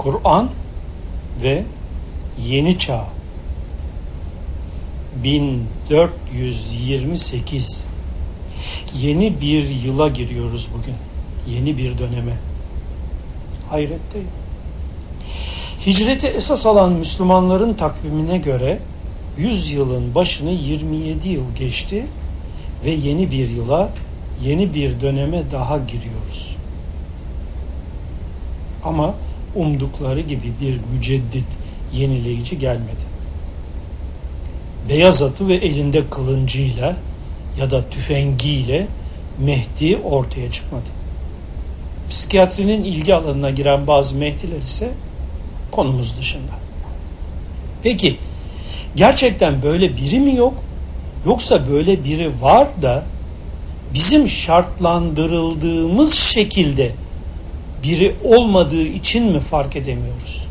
Kur'an ve Yeni Çağ 1428 Yeni bir yıla giriyoruz bugün. Yeni bir döneme. Hayretteyim. Hicreti esas alan Müslümanların takvimine göre 100 yılın başını 27 yıl geçti ve yeni bir yıla, yeni bir döneme daha giriyoruz. Ama umdukları gibi bir müceddit, yenileyici gelmedi. Beyaz atı ve elinde kılıncıyla ya da tüfengiyle Mehdi ortaya çıkmadı. Psikiyatrinin ilgi alanına giren bazı Mehdiler ise konumuz dışında. Peki gerçekten böyle biri mi yok? Yoksa böyle biri var da bizim şartlandırıldığımız şekilde biri olmadığı için mi fark edemiyoruz?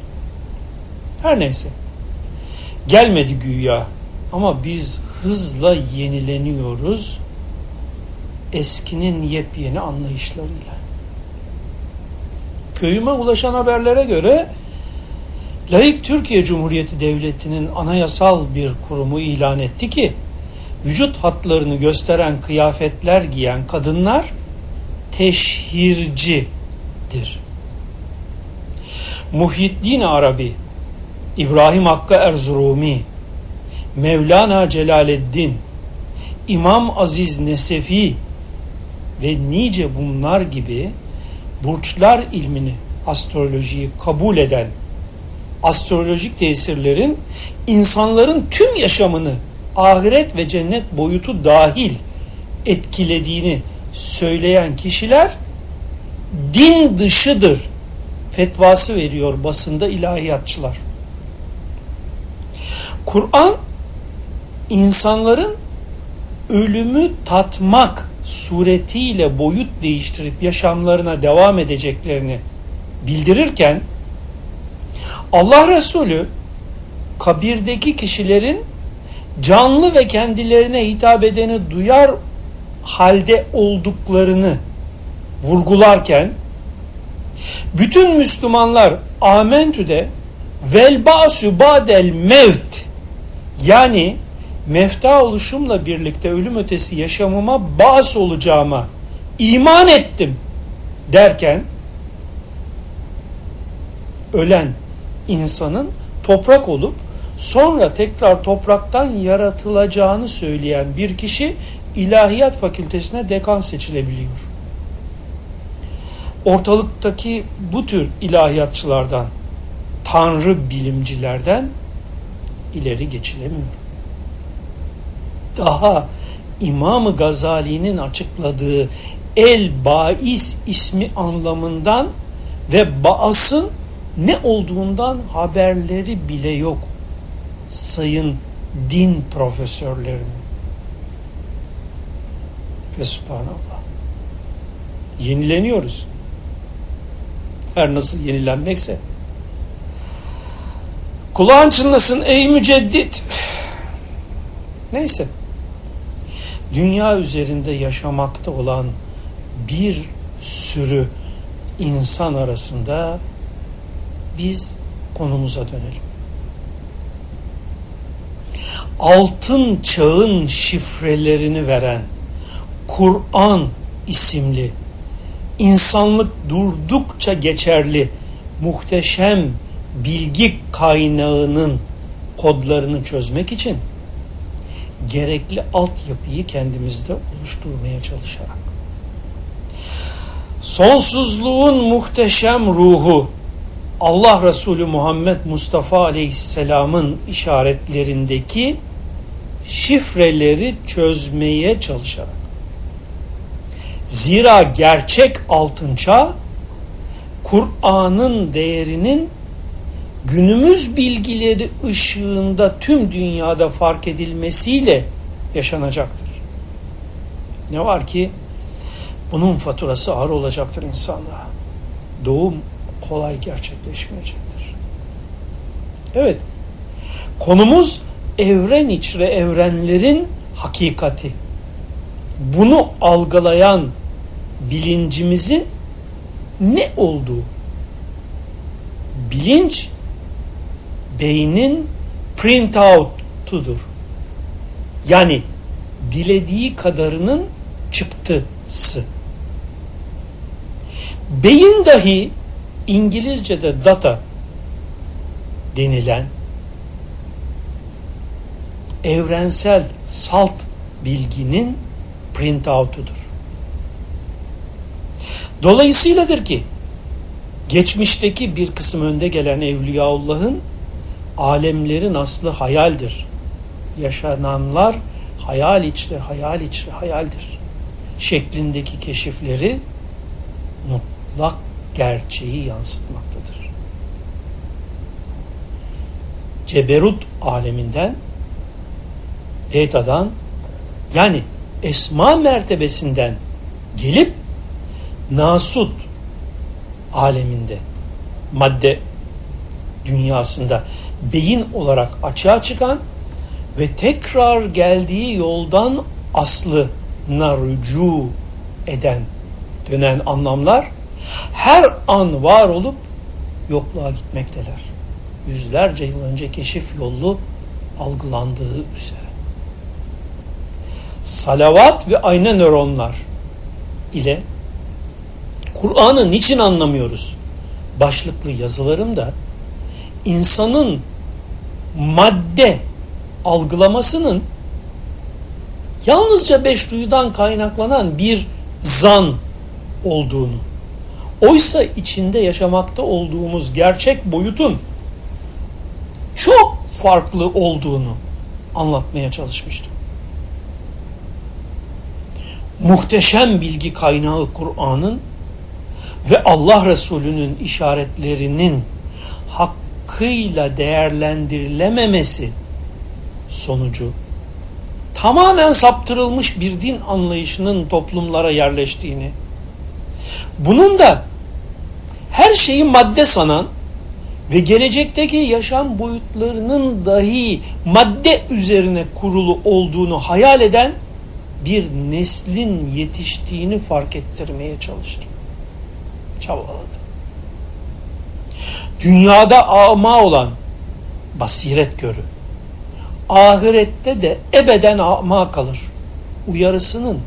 Her neyse. Gelmedi güya ama biz hızla yenileniyoruz eskinin yepyeni anlayışlarıyla. Köyüme ulaşan haberlere göre Laik Türkiye Cumhuriyeti Devleti'nin anayasal bir kurumu ilan etti ki vücut hatlarını gösteren kıyafetler giyen kadınlar teşhircidir. Muhyiddin Arabi, İbrahim Hakkı Erzurumi, Mevlana Celaleddin, İmam Aziz Nesefi ve nice bunlar gibi burçlar ilmini, astrolojiyi kabul eden astrolojik tesirlerin insanların tüm yaşamını ahiret ve cennet boyutu dahil etkilediğini söyleyen kişiler din dışıdır fetvası veriyor basında ilahiyatçılar. Kur'an insanların ölümü tatmak suretiyle boyut değiştirip yaşamlarına devam edeceklerini bildirirken Allah Resulü kabirdeki kişilerin canlı ve kendilerine hitap edeni duyar halde olduklarını vurgularken bütün Müslümanlar amentüde vel ba'su ba'del mevt yani mefta oluşumla birlikte ölüm ötesi yaşamıma bas olacağıma iman ettim derken ölen insanın toprak olup sonra tekrar topraktan yaratılacağını söyleyen bir kişi ilahiyat fakültesine dekan seçilebiliyor. Ortalıktaki bu tür ilahiyatçılardan, tanrı bilimcilerden ileri geçilemiyor. Daha İmam Gazali'nin açıkladığı El Bais ismi anlamından ve Baas'ın ne olduğundan haberleri bile yok sayın din profesörlerinin. Ve subhanallah. Yenileniyoruz. Her nasıl yenilenmekse. Kulağın çınlasın ey müceddit. Neyse. Dünya üzerinde yaşamakta olan bir sürü insan arasında biz konumuza dönelim. Altın çağın şifrelerini veren Kur'an isimli insanlık durdukça geçerli muhteşem bilgi kaynağının kodlarını çözmek için gerekli altyapıyı kendimizde oluşturmaya çalışarak sonsuzluğun muhteşem ruhu Allah Resulü Muhammed Mustafa Aleyhisselam'ın işaretlerindeki şifreleri çözmeye çalışarak. Zira gerçek altın çağ Kur'an'ın değerinin günümüz bilgileri ışığında tüm dünyada fark edilmesiyle yaşanacaktır. Ne var ki bunun faturası ağır olacaktır insanlığa. Doğum kolay gerçekleşmeyecektir. Evet, konumuz evren içre evrenlerin hakikati. Bunu algılayan bilincimizin ne olduğu Bilinç beynin printout'udur. Yani dilediği kadarının çıktısı. Beyin dahi İngilizce'de data denilen evrensel salt bilginin printout'udur. Dolayısıyladır ki geçmişteki bir kısım önde gelen Evliyaullah'ın alemlerin aslı hayaldir. Yaşananlar hayal içre, hayal içre, hayaldir. Şeklindeki keşifleri mutlak gerçeği yansıtmaktadır. Ceberut aleminden Eta'dan yani esma mertebesinden gelip Nasut aleminde madde dünyasında beyin olarak açığa çıkan ve tekrar geldiği yoldan aslına rücu eden dönen anlamlar her an var olup yokluğa gitmekteler. Yüzlerce yıl önce keşif yolu algılandığı üzere. Salavat ve ayna nöronlar ile Kur'an'ı niçin anlamıyoruz? Başlıklı yazılarımda insanın madde algılamasının yalnızca beş duyudan kaynaklanan bir zan olduğunu, oysa içinde yaşamakta olduğumuz gerçek boyutun çok farklı olduğunu anlatmaya çalışmıştım. Muhteşem bilgi kaynağı Kur'an'ın ve Allah Resulü'nün işaretlerinin hakkıyla değerlendirilememesi sonucu tamamen saptırılmış bir din anlayışının toplumlara yerleştiğini, bunun da her şeyi madde sanan ve gelecekteki yaşam boyutlarının dahi madde üzerine kurulu olduğunu hayal eden bir neslin yetiştiğini fark ettirmeye çalıştım. Çabaladım. Dünyada ama olan basiret görü ahirette de ebeden ama kalır. Uyarısının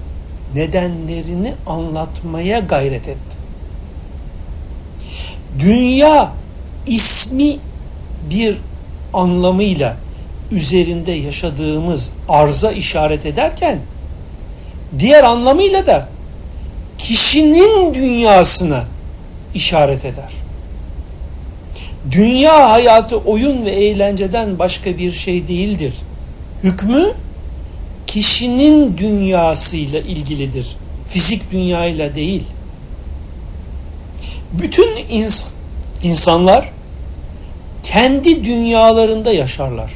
nedenlerini anlatmaya gayret ettim. Dünya ismi bir anlamıyla üzerinde yaşadığımız arza işaret ederken diğer anlamıyla da kişinin dünyasına işaret eder. Dünya hayatı oyun ve eğlenceden başka bir şey değildir. Hükmü kişinin dünyasıyla ilgilidir. Fizik dünyayla değil. Bütün ins insanlar kendi dünyalarında yaşarlar.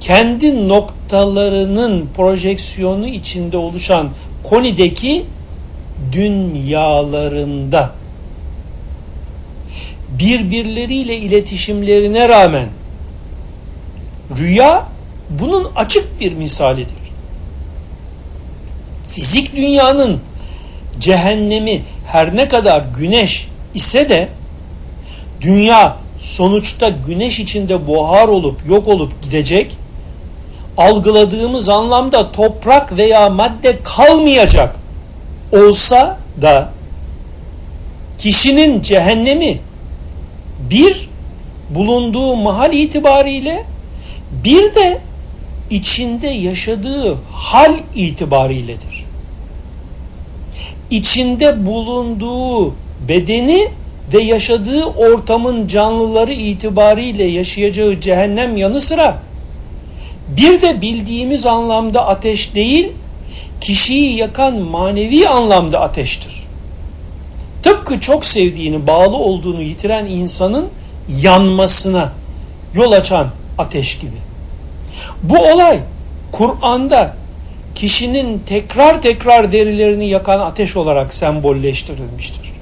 Kendi noktalarının projeksiyonu içinde oluşan konideki dünyalarında birbirleriyle iletişimlerine rağmen rüya bunun açık bir misalidir. Fizik dünyanın cehennemi her ne kadar güneş ise de dünya sonuçta güneş içinde buhar olup yok olup gidecek algıladığımız anlamda toprak veya madde kalmayacak olsa da kişinin cehennemi bir bulunduğu mahal itibariyle bir de içinde yaşadığı hal itibariyledir. İçinde bulunduğu bedeni de yaşadığı ortamın canlıları itibariyle yaşayacağı cehennem yanı sıra bir de bildiğimiz anlamda ateş değil, kişiyi yakan manevi anlamda ateştir. Tıpkı çok sevdiğini, bağlı olduğunu yitiren insanın yanmasına yol açan ateş gibi. Bu olay Kur'an'da kişinin tekrar tekrar derilerini yakan ateş olarak sembolleştirilmiştir.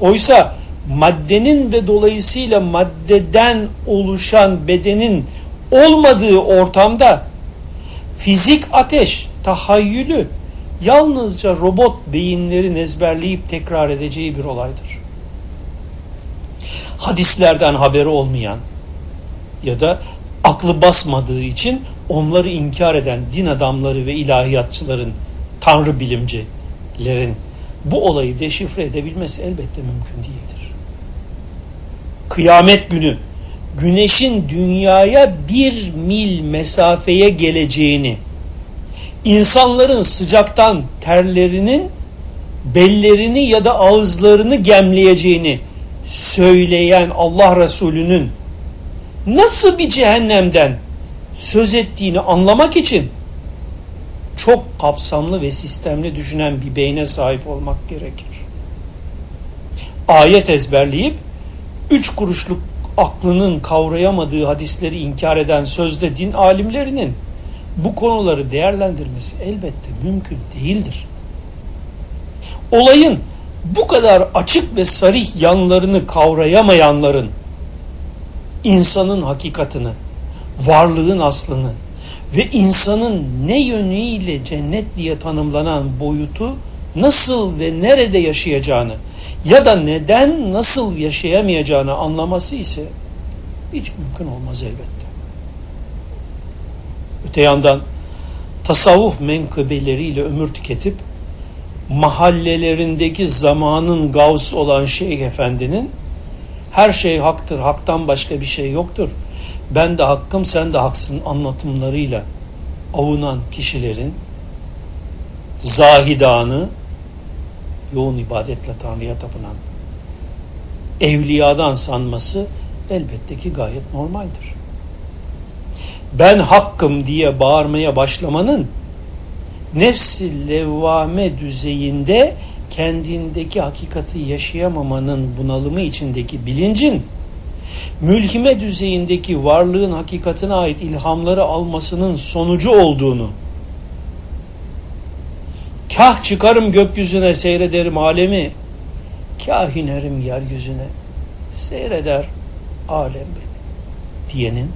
Oysa maddenin ve dolayısıyla maddeden oluşan bedenin olmadığı ortamda fizik ateş, tahayyülü yalnızca robot beyinlerin ezberleyip tekrar edeceği bir olaydır. hadislerden haberi olmayan ya da aklı basmadığı için onları inkar eden din adamları ve ilahiyatçıların, tanrı bilimcilerin bu olayı deşifre edebilmesi elbette mümkün değildir. Kıyamet günü güneşin dünyaya bir mil mesafeye geleceğini, insanların sıcaktan terlerinin bellerini ya da ağızlarını gemleyeceğini söyleyen Allah Resulü'nün nasıl bir cehennemden söz ettiğini anlamak için çok kapsamlı ve sistemli düşünen bir beyne sahip olmak gerekir. Ayet ezberleyip üç kuruşluk aklının kavrayamadığı hadisleri inkar eden sözde din alimlerinin bu konuları değerlendirmesi elbette mümkün değildir. Olayın bu kadar açık ve sarih yanlarını kavrayamayanların insanın hakikatını, varlığın aslını ve insanın ne yönüyle cennet diye tanımlanan boyutu nasıl ve nerede yaşayacağını ya da neden nasıl yaşayamayacağını anlaması ise hiç mümkün olmaz elbette. Öte yandan tasavvuf menkıbeleriyle ömür tüketip mahallelerindeki zamanın gavs olan Şeyh Efendi'nin her şey haktır, haktan başka bir şey yoktur. Ben de hakkım, sen de haksın anlatımlarıyla avunan kişilerin zahidanı, yoğun ibadetle Tanrı'ya tapınan evliyadan sanması elbette ki gayet normaldir. Ben hakkım diye bağırmaya başlamanın nefsi levvame düzeyinde kendindeki hakikati yaşayamamanın bunalımı içindeki bilincin mülhime düzeyindeki varlığın hakikatine ait ilhamları almasının sonucu olduğunu kah çıkarım gökyüzüne seyrederim alemi kah inerim yeryüzüne seyreder alem beni diyenin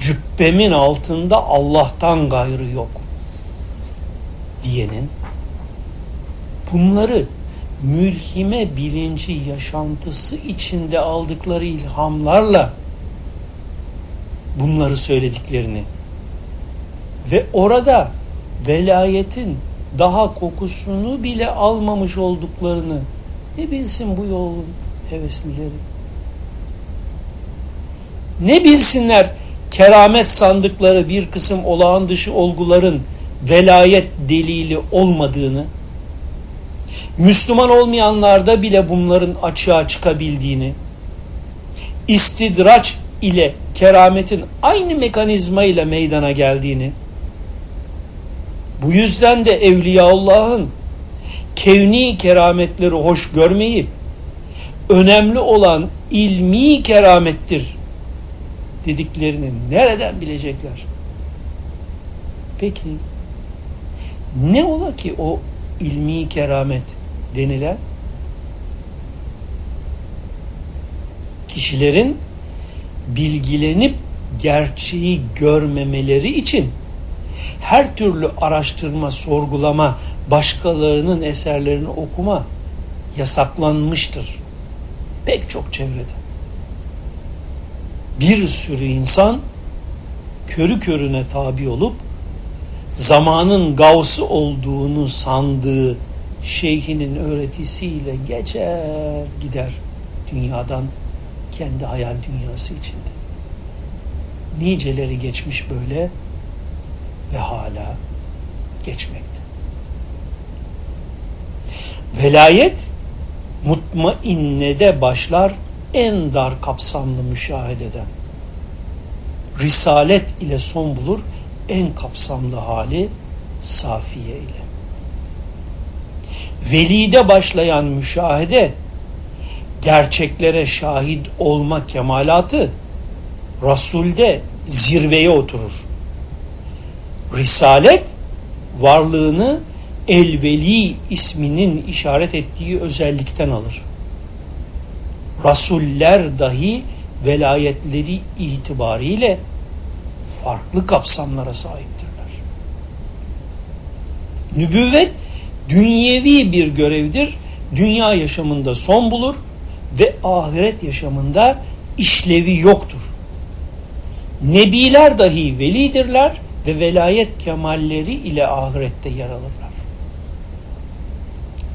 cübbemin altında Allah'tan gayrı yok diyenin bunları mülhime bilinci yaşantısı içinde aldıkları ilhamlarla bunları söylediklerini ve orada velayetin daha kokusunu bile almamış olduklarını ne bilsin bu yolun heveslileri? Ne bilsinler keramet sandıkları bir kısım olağan dışı olguların velayet delili olmadığını Müslüman olmayanlarda bile bunların açığa çıkabildiğini, istidraç ile kerametin aynı mekanizma ile meydana geldiğini, bu yüzden de Evliyaullah'ın kevni kerametleri hoş görmeyip, önemli olan ilmi keramettir dediklerini nereden bilecekler? Peki ne ola ki o ilmi keramet denilen kişilerin bilgilenip gerçeği görmemeleri için her türlü araştırma, sorgulama, başkalarının eserlerini okuma yasaklanmıştır. Pek çok çevrede. Bir sürü insan körü körüne tabi olup zamanın gavsı olduğunu sandığı şeyhinin öğretisiyle geçer gider dünyadan kendi hayal dünyası içinde. Niceleri geçmiş böyle ve hala geçmekte. Velayet mutmainnede başlar en dar kapsamlı müşahededen. Risalet ile son bulur en kapsamlı hali safiye ile. Velide başlayan müşahede gerçeklere şahit olma kemalatı Rasul'de zirveye oturur. Risalet varlığını Elveli isminin işaret ettiği özellikten alır. Rasuller dahi velayetleri itibariyle farklı kapsamlara sahiptirler. Nübüvvet dünyevi bir görevdir. Dünya yaşamında son bulur ve ahiret yaşamında işlevi yoktur. Nebiler dahi velidirler ve velayet kemalleri ile ahirette yer alırlar.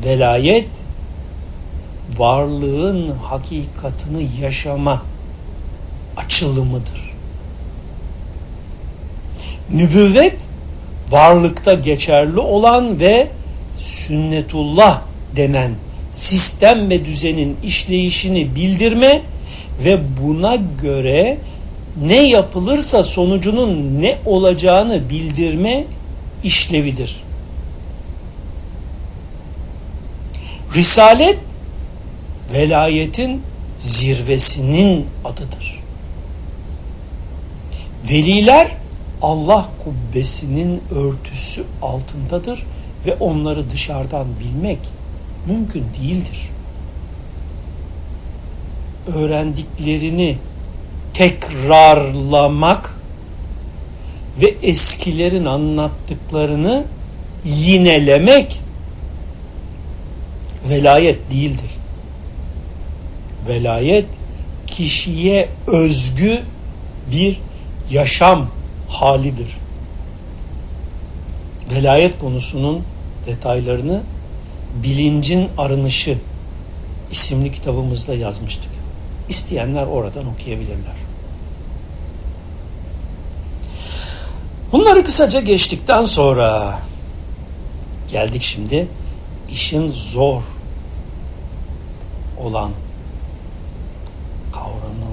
Velayet varlığın hakikatını yaşama açılımıdır. Nübüvvet varlıkta geçerli olan ve sünnetullah denen sistem ve düzenin işleyişini bildirme ve buna göre ne yapılırsa sonucunun ne olacağını bildirme işlevidir. Risalet velayetin zirvesinin adıdır. Veliler Allah kubbesinin örtüsü altındadır ve onları dışarıdan bilmek mümkün değildir. Öğrendiklerini tekrarlamak ve eskilerin anlattıklarını yinelemek velayet değildir. Velayet kişiye özgü bir yaşam halidir. Velayet konusunun detaylarını Bilincin Arınışı isimli kitabımızda yazmıştık. İsteyenler oradan okuyabilirler. Bunları kısaca geçtikten sonra geldik şimdi işin zor olan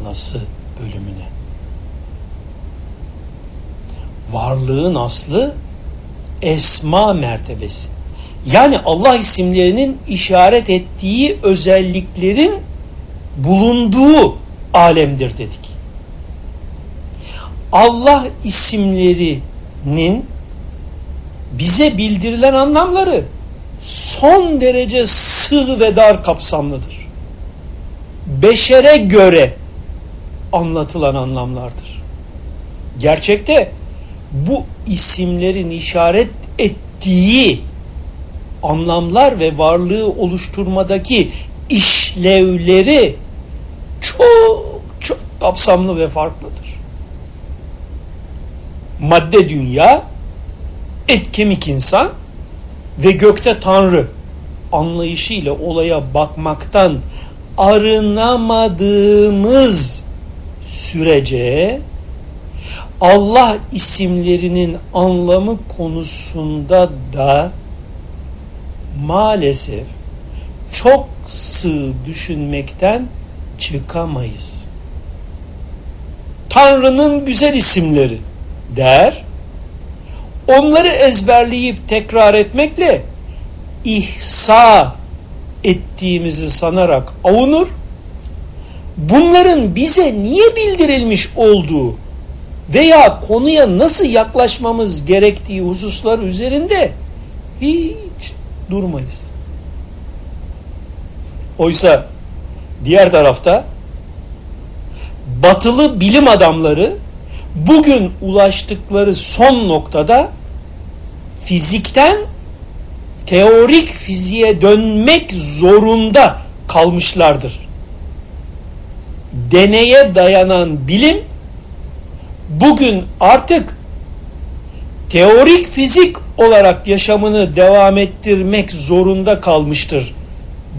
kavranılası bölümüne. Varlığın aslı esma mertebesi. Yani Allah isimlerinin işaret ettiği özelliklerin bulunduğu alemdir dedik. Allah isimlerinin bize bildirilen anlamları son derece sığ ve dar kapsamlıdır. Beşere göre anlatılan anlamlardır. Gerçekte bu isimlerin işaret ettiği anlamlar ve varlığı oluşturmadaki işlevleri çok çok kapsamlı ve farklıdır. Madde dünya, et kemik insan ve gökte Tanrı anlayışıyla olaya bakmaktan arınamadığımız sürece Allah isimlerinin anlamı konusunda da maalesef çok sığ düşünmekten çıkamayız. Tanrı'nın güzel isimleri der, onları ezberleyip tekrar etmekle ihsa ettiğimizi sanarak avunur, bunların bize niye bildirilmiş olduğu veya konuya nasıl yaklaşmamız gerektiği hususlar üzerinde hiç durmayız. Oysa diğer tarafta batılı bilim adamları bugün ulaştıkları son noktada fizikten teorik fiziğe dönmek zorunda kalmışlardır. Deneye dayanan bilim bugün artık teorik fizik olarak yaşamını devam ettirmek zorunda kalmıştır.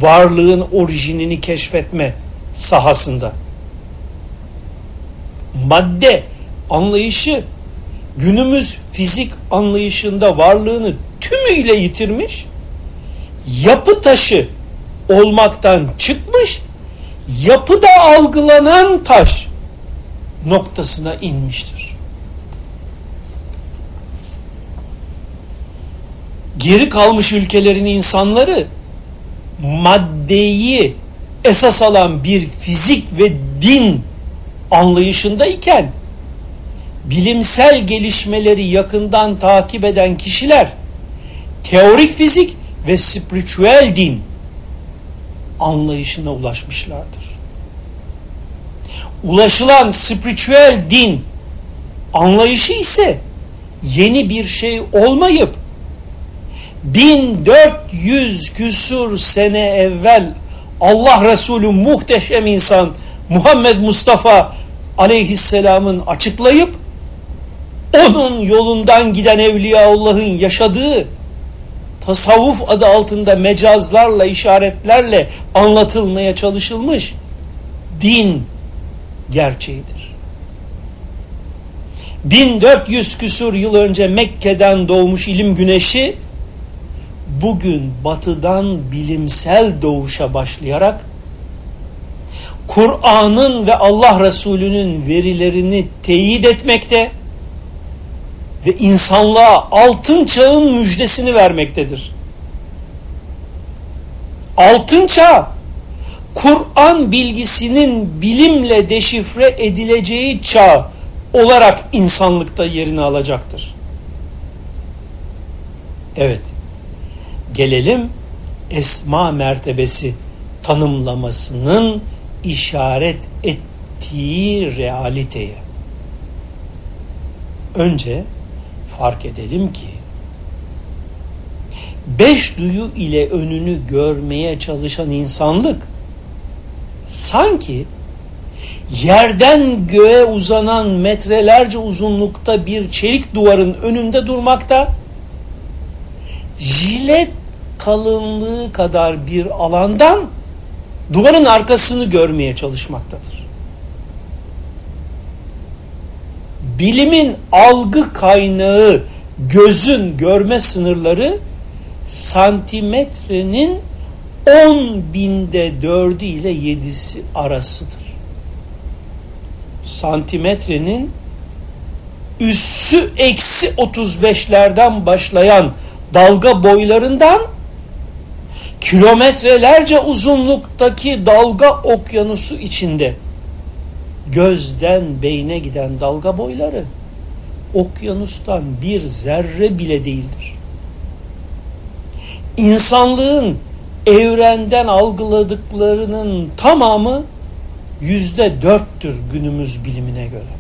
Varlığın orijinini keşfetme sahasında. Madde anlayışı günümüz fizik anlayışında varlığını tümüyle yitirmiş, yapı taşı olmaktan çıkmış, yapıda algılanan taş noktasına inmiştir. Geri kalmış ülkelerin insanları maddeyi esas alan bir fizik ve din anlayışındayken bilimsel gelişmeleri yakından takip eden kişiler teorik fizik ve spiritüel din anlayışına ulaşmışlardır. Ulaşılan spiritüel din anlayışı ise yeni bir şey olmayıp 1400 küsur sene evvel Allah Resulü muhteşem insan Muhammed Mustafa aleyhisselamın açıklayıp onun yolundan giden Evliyaullah'ın yaşadığı tasavvuf adı altında mecazlarla, işaretlerle anlatılmaya çalışılmış din gerçeğidir. 1400 küsur yıl önce Mekke'den doğmuş ilim güneşi bugün batıdan bilimsel doğuşa başlayarak Kur'an'ın ve Allah Resulü'nün verilerini teyit etmekte ve insanlığa altın çağın müjdesini vermektedir. Altın çağ Kur'an bilgisinin bilimle deşifre edileceği çağ olarak insanlıkta yerini alacaktır. Evet. Gelelim esma mertebesi tanımlamasının işaret ettiği realiteye. Önce fark edelim ki beş duyu ile önünü görmeye çalışan insanlık sanki yerden göğe uzanan metrelerce uzunlukta bir çelik duvarın önünde durmakta jilet kalınlığı kadar bir alandan duvarın arkasını görmeye çalışmaktadır. Bilimin algı kaynağı gözün görme sınırları santimetrenin 10 binde dördü ile yedisi arasıdır. Santimetrenin üssü eksi 35'lerden başlayan dalga boylarından kilometrelerce uzunluktaki dalga okyanusu içinde gözden beyne giden dalga boyları okyanustan bir zerre bile değildir. İnsanlığın evrenden algıladıklarının tamamı yüzde dörttür günümüz bilimine göre.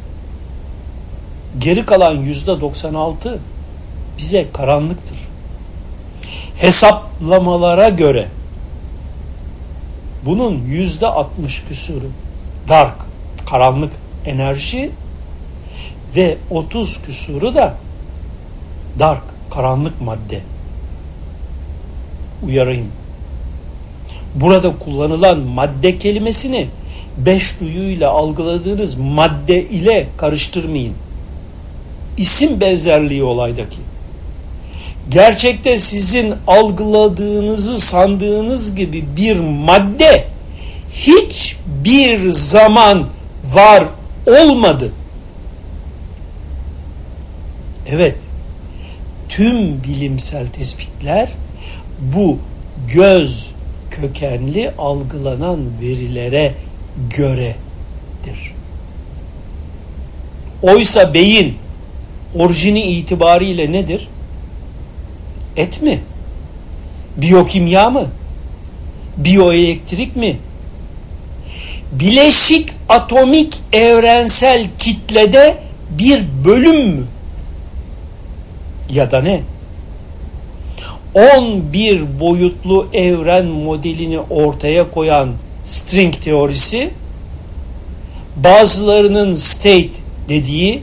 Geri kalan yüzde doksan altı bize karanlıktır. Hesaplamalara göre bunun yüzde altmış küsürü dark, karanlık enerji ve otuz küsuru da dark, karanlık madde. Uyarayım burada kullanılan madde kelimesini beş duyuyla algıladığınız madde ile karıştırmayın. İsim benzerliği olaydaki. Gerçekte sizin algıladığınızı sandığınız gibi bir madde hiçbir zaman var olmadı. Evet, tüm bilimsel tespitler bu göz kökenli algılanan verilere göredir. Oysa beyin orijini itibariyle nedir? Et mi? Biyokimya mı? Biyoelektrik mi? Bileşik atomik evrensel kitlede bir bölüm mü? Ya da ne? 11 boyutlu evren modelini ortaya koyan string teorisi bazılarının state dediği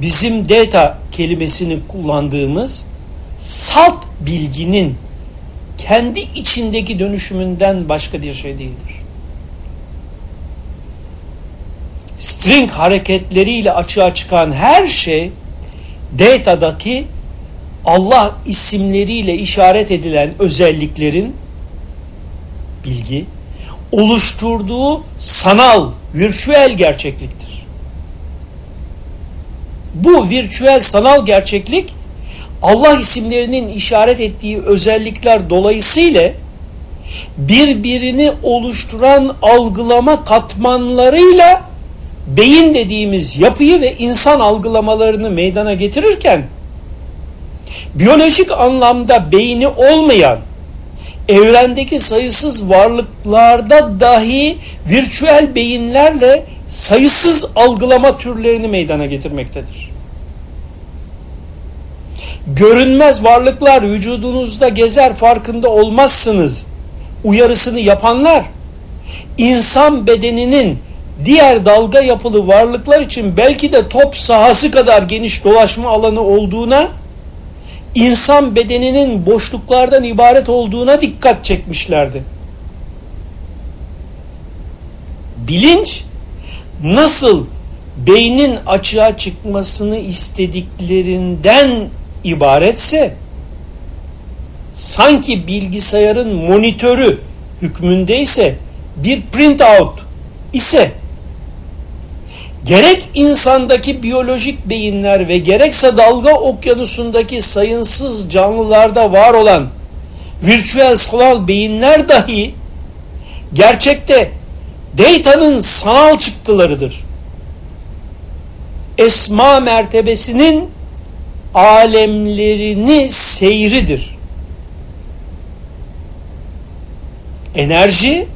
bizim data kelimesini kullandığımız salt bilginin kendi içindeki dönüşümünden başka bir şey değildir. String hareketleriyle açığa çıkan her şey data'daki Allah isimleriyle işaret edilen özelliklerin bilgi oluşturduğu sanal, virtüel gerçekliktir. Bu virtüel sanal gerçeklik Allah isimlerinin işaret ettiği özellikler dolayısıyla birbirini oluşturan algılama katmanlarıyla beyin dediğimiz yapıyı ve insan algılamalarını meydana getirirken biyolojik anlamda beyni olmayan evrendeki sayısız varlıklarda dahi virtüel beyinlerle sayısız algılama türlerini meydana getirmektedir. Görünmez varlıklar vücudunuzda gezer farkında olmazsınız uyarısını yapanlar insan bedeninin diğer dalga yapılı varlıklar için belki de top sahası kadar geniş dolaşma alanı olduğuna, insan bedeninin boşluklardan ibaret olduğuna dikkat çekmişlerdi. Bilinç nasıl beynin açığa çıkmasını istediklerinden ibaretse sanki bilgisayarın monitörü hükmündeyse bir printout ise gerek insandaki biyolojik beyinler ve gerekse dalga okyanusundaki sayınsız canlılarda var olan virtüel sanal beyinler dahi gerçekte Deyta'nın sanal çıktılarıdır. Esma mertebesinin alemlerini seyridir. Enerji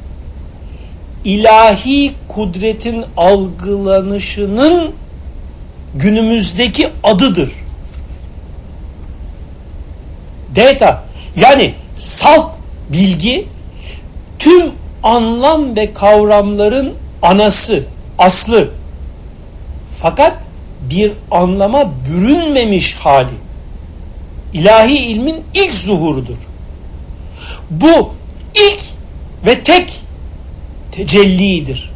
ilahi kudretin algılanışının günümüzdeki adıdır. Data yani salt bilgi tüm anlam ve kavramların anası, aslı. Fakat bir anlama bürünmemiş hali. İlahi ilmin ilk zuhurudur. Bu ilk ve tek tecellidir.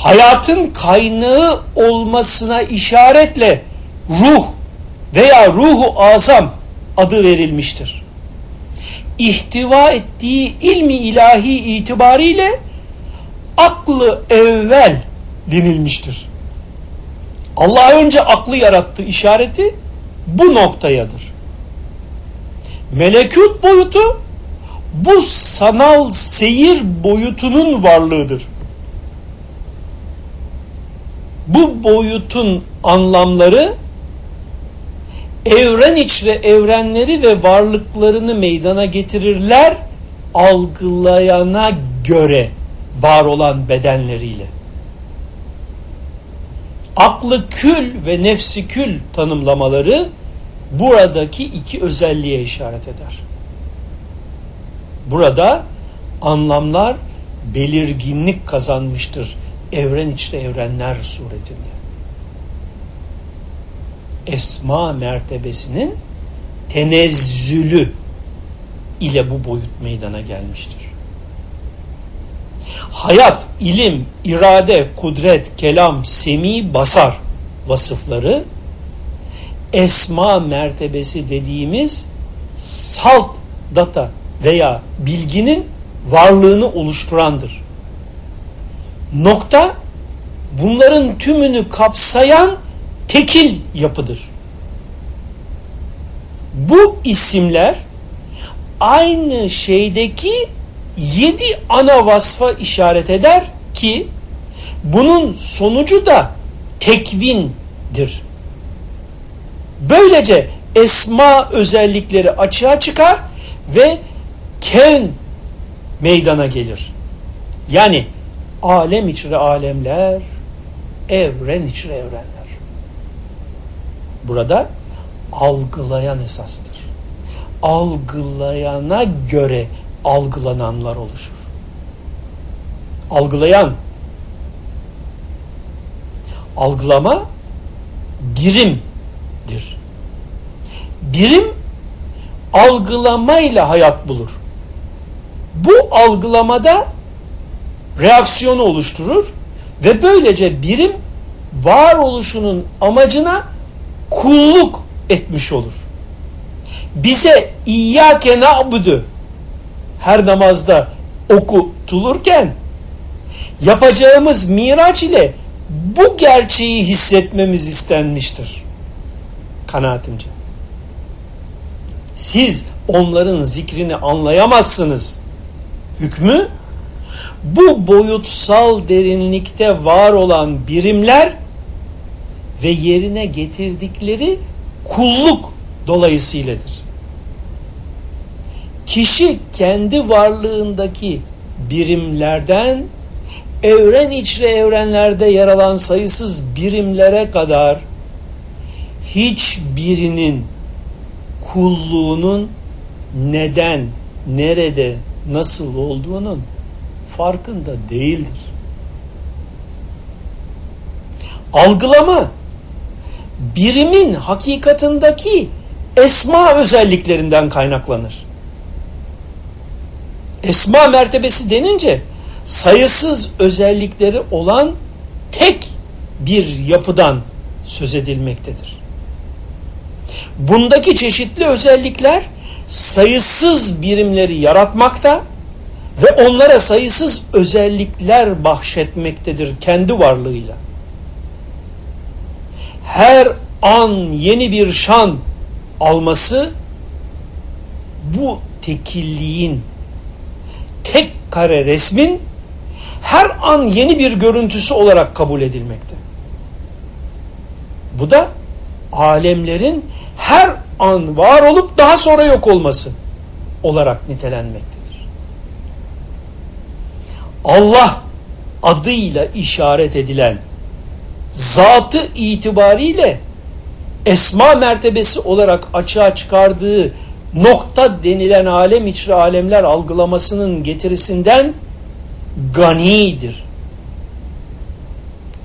Hayatın kaynağı olmasına işaretle ruh veya ruhu azam adı verilmiştir. İhtiva ettiği ilmi ilahi itibariyle aklı evvel denilmiştir. Allah önce aklı yarattı işareti bu noktayadır. Melekut boyutu bu sanal seyir boyutunun varlığıdır. Bu boyutun anlamları evren içre evrenleri ve varlıklarını meydana getirirler algılayana göre var olan bedenleriyle. Aklı kül ve nefsi kül tanımlamaları buradaki iki özelliğe işaret eder. Burada anlamlar belirginlik kazanmıştır evren içre evrenler suretinde. Esma mertebesinin tenezzülü ile bu boyut meydana gelmiştir. Hayat, ilim, irade, kudret, kelam, semi, basar vasıfları esma mertebesi dediğimiz salt data veya bilginin varlığını oluşturandır. Nokta bunların tümünü kapsayan tekil yapıdır. Bu isimler aynı şeydeki yedi ana vasfa işaret eder ki bunun sonucu da tekvindir. Böylece esma özellikleri açığa çıkar ve kevn meydana gelir. Yani alem içre alemler, evren içre evrenler. Burada algılayan esastır. Algılayana göre algılananlar oluşur. Algılayan algılama birimdir. Birim algılamayla hayat bulur. Bu algılamada reaksiyonu oluşturur ve böylece birim varoluşunun amacına kulluk etmiş olur. Bize İyyâke na'budu her namazda okutulurken yapacağımız miraç ile bu gerçeği hissetmemiz istenmiştir. Kanaatimce. Siz onların zikrini anlayamazsınız. Hükmü bu boyutsal derinlikte var olan birimler ve yerine getirdikleri kulluk dolayısıyladır. Kişi kendi varlığındaki birimlerden evren içre evrenlerde yer alan sayısız birimlere kadar hiçbirinin kulluğunun neden, nerede, nasıl olduğunun farkında değildir. Algılama birimin hakikatındaki esma özelliklerinden kaynaklanır. Esma mertebesi denince sayısız özellikleri olan tek bir yapıdan söz edilmektedir. Bundaki çeşitli özellikler sayısız birimleri yaratmakta ve onlara sayısız özellikler bahşetmektedir kendi varlığıyla. Her an yeni bir şan alması bu tekilliğin tek kare resmin her an yeni bir görüntüsü olarak kabul edilmekte. Bu da alemlerin her an var olup daha sonra yok olması olarak nitelenmektedir. Allah adıyla işaret edilen zatı itibariyle esma mertebesi olarak açığa çıkardığı nokta denilen alem içri alemler algılamasının getirisinden ganidir.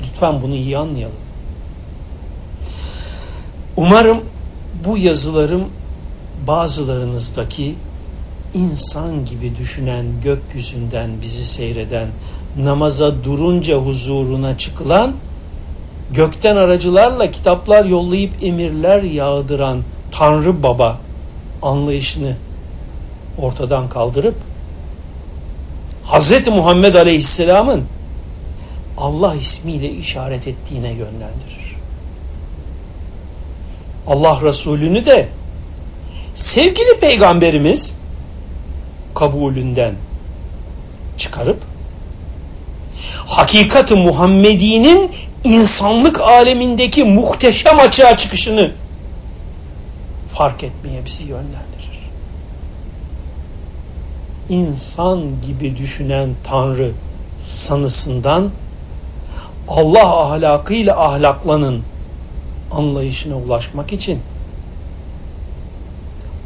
Lütfen bunu iyi anlayalım. Umarım bu yazılarım bazılarınızdaki insan gibi düşünen, gökyüzünden bizi seyreden, namaza durunca huzuruna çıkılan, gökten aracılarla kitaplar yollayıp emirler yağdıran Tanrı Baba anlayışını ortadan kaldırıp Hz. Muhammed Aleyhisselam'ın Allah ismiyle işaret ettiğine yönlendirir. Allah Resulü'nü de sevgili peygamberimiz kabulünden çıkarıp hakikati Muhammedi'nin insanlık alemindeki muhteşem açığa çıkışını fark etmeye bizi yönlendirir. İnsan gibi düşünen Tanrı sanısından Allah ahlakıyla ahlaklanın anlayışına ulaşmak için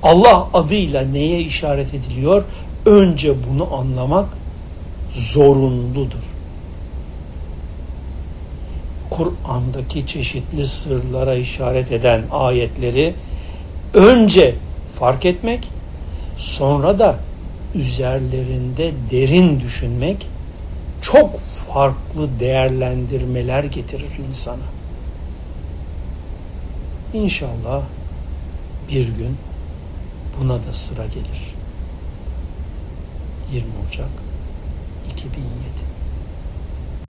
Allah adıyla neye işaret ediliyor? Önce bunu anlamak zorunludur. Kur'an'daki çeşitli sırlara işaret eden ayetleri önce fark etmek, sonra da üzerlerinde derin düşünmek çok farklı değerlendirmeler getirir insana. İnşallah bir gün buna da sıra gelir. 20 Ocak 2007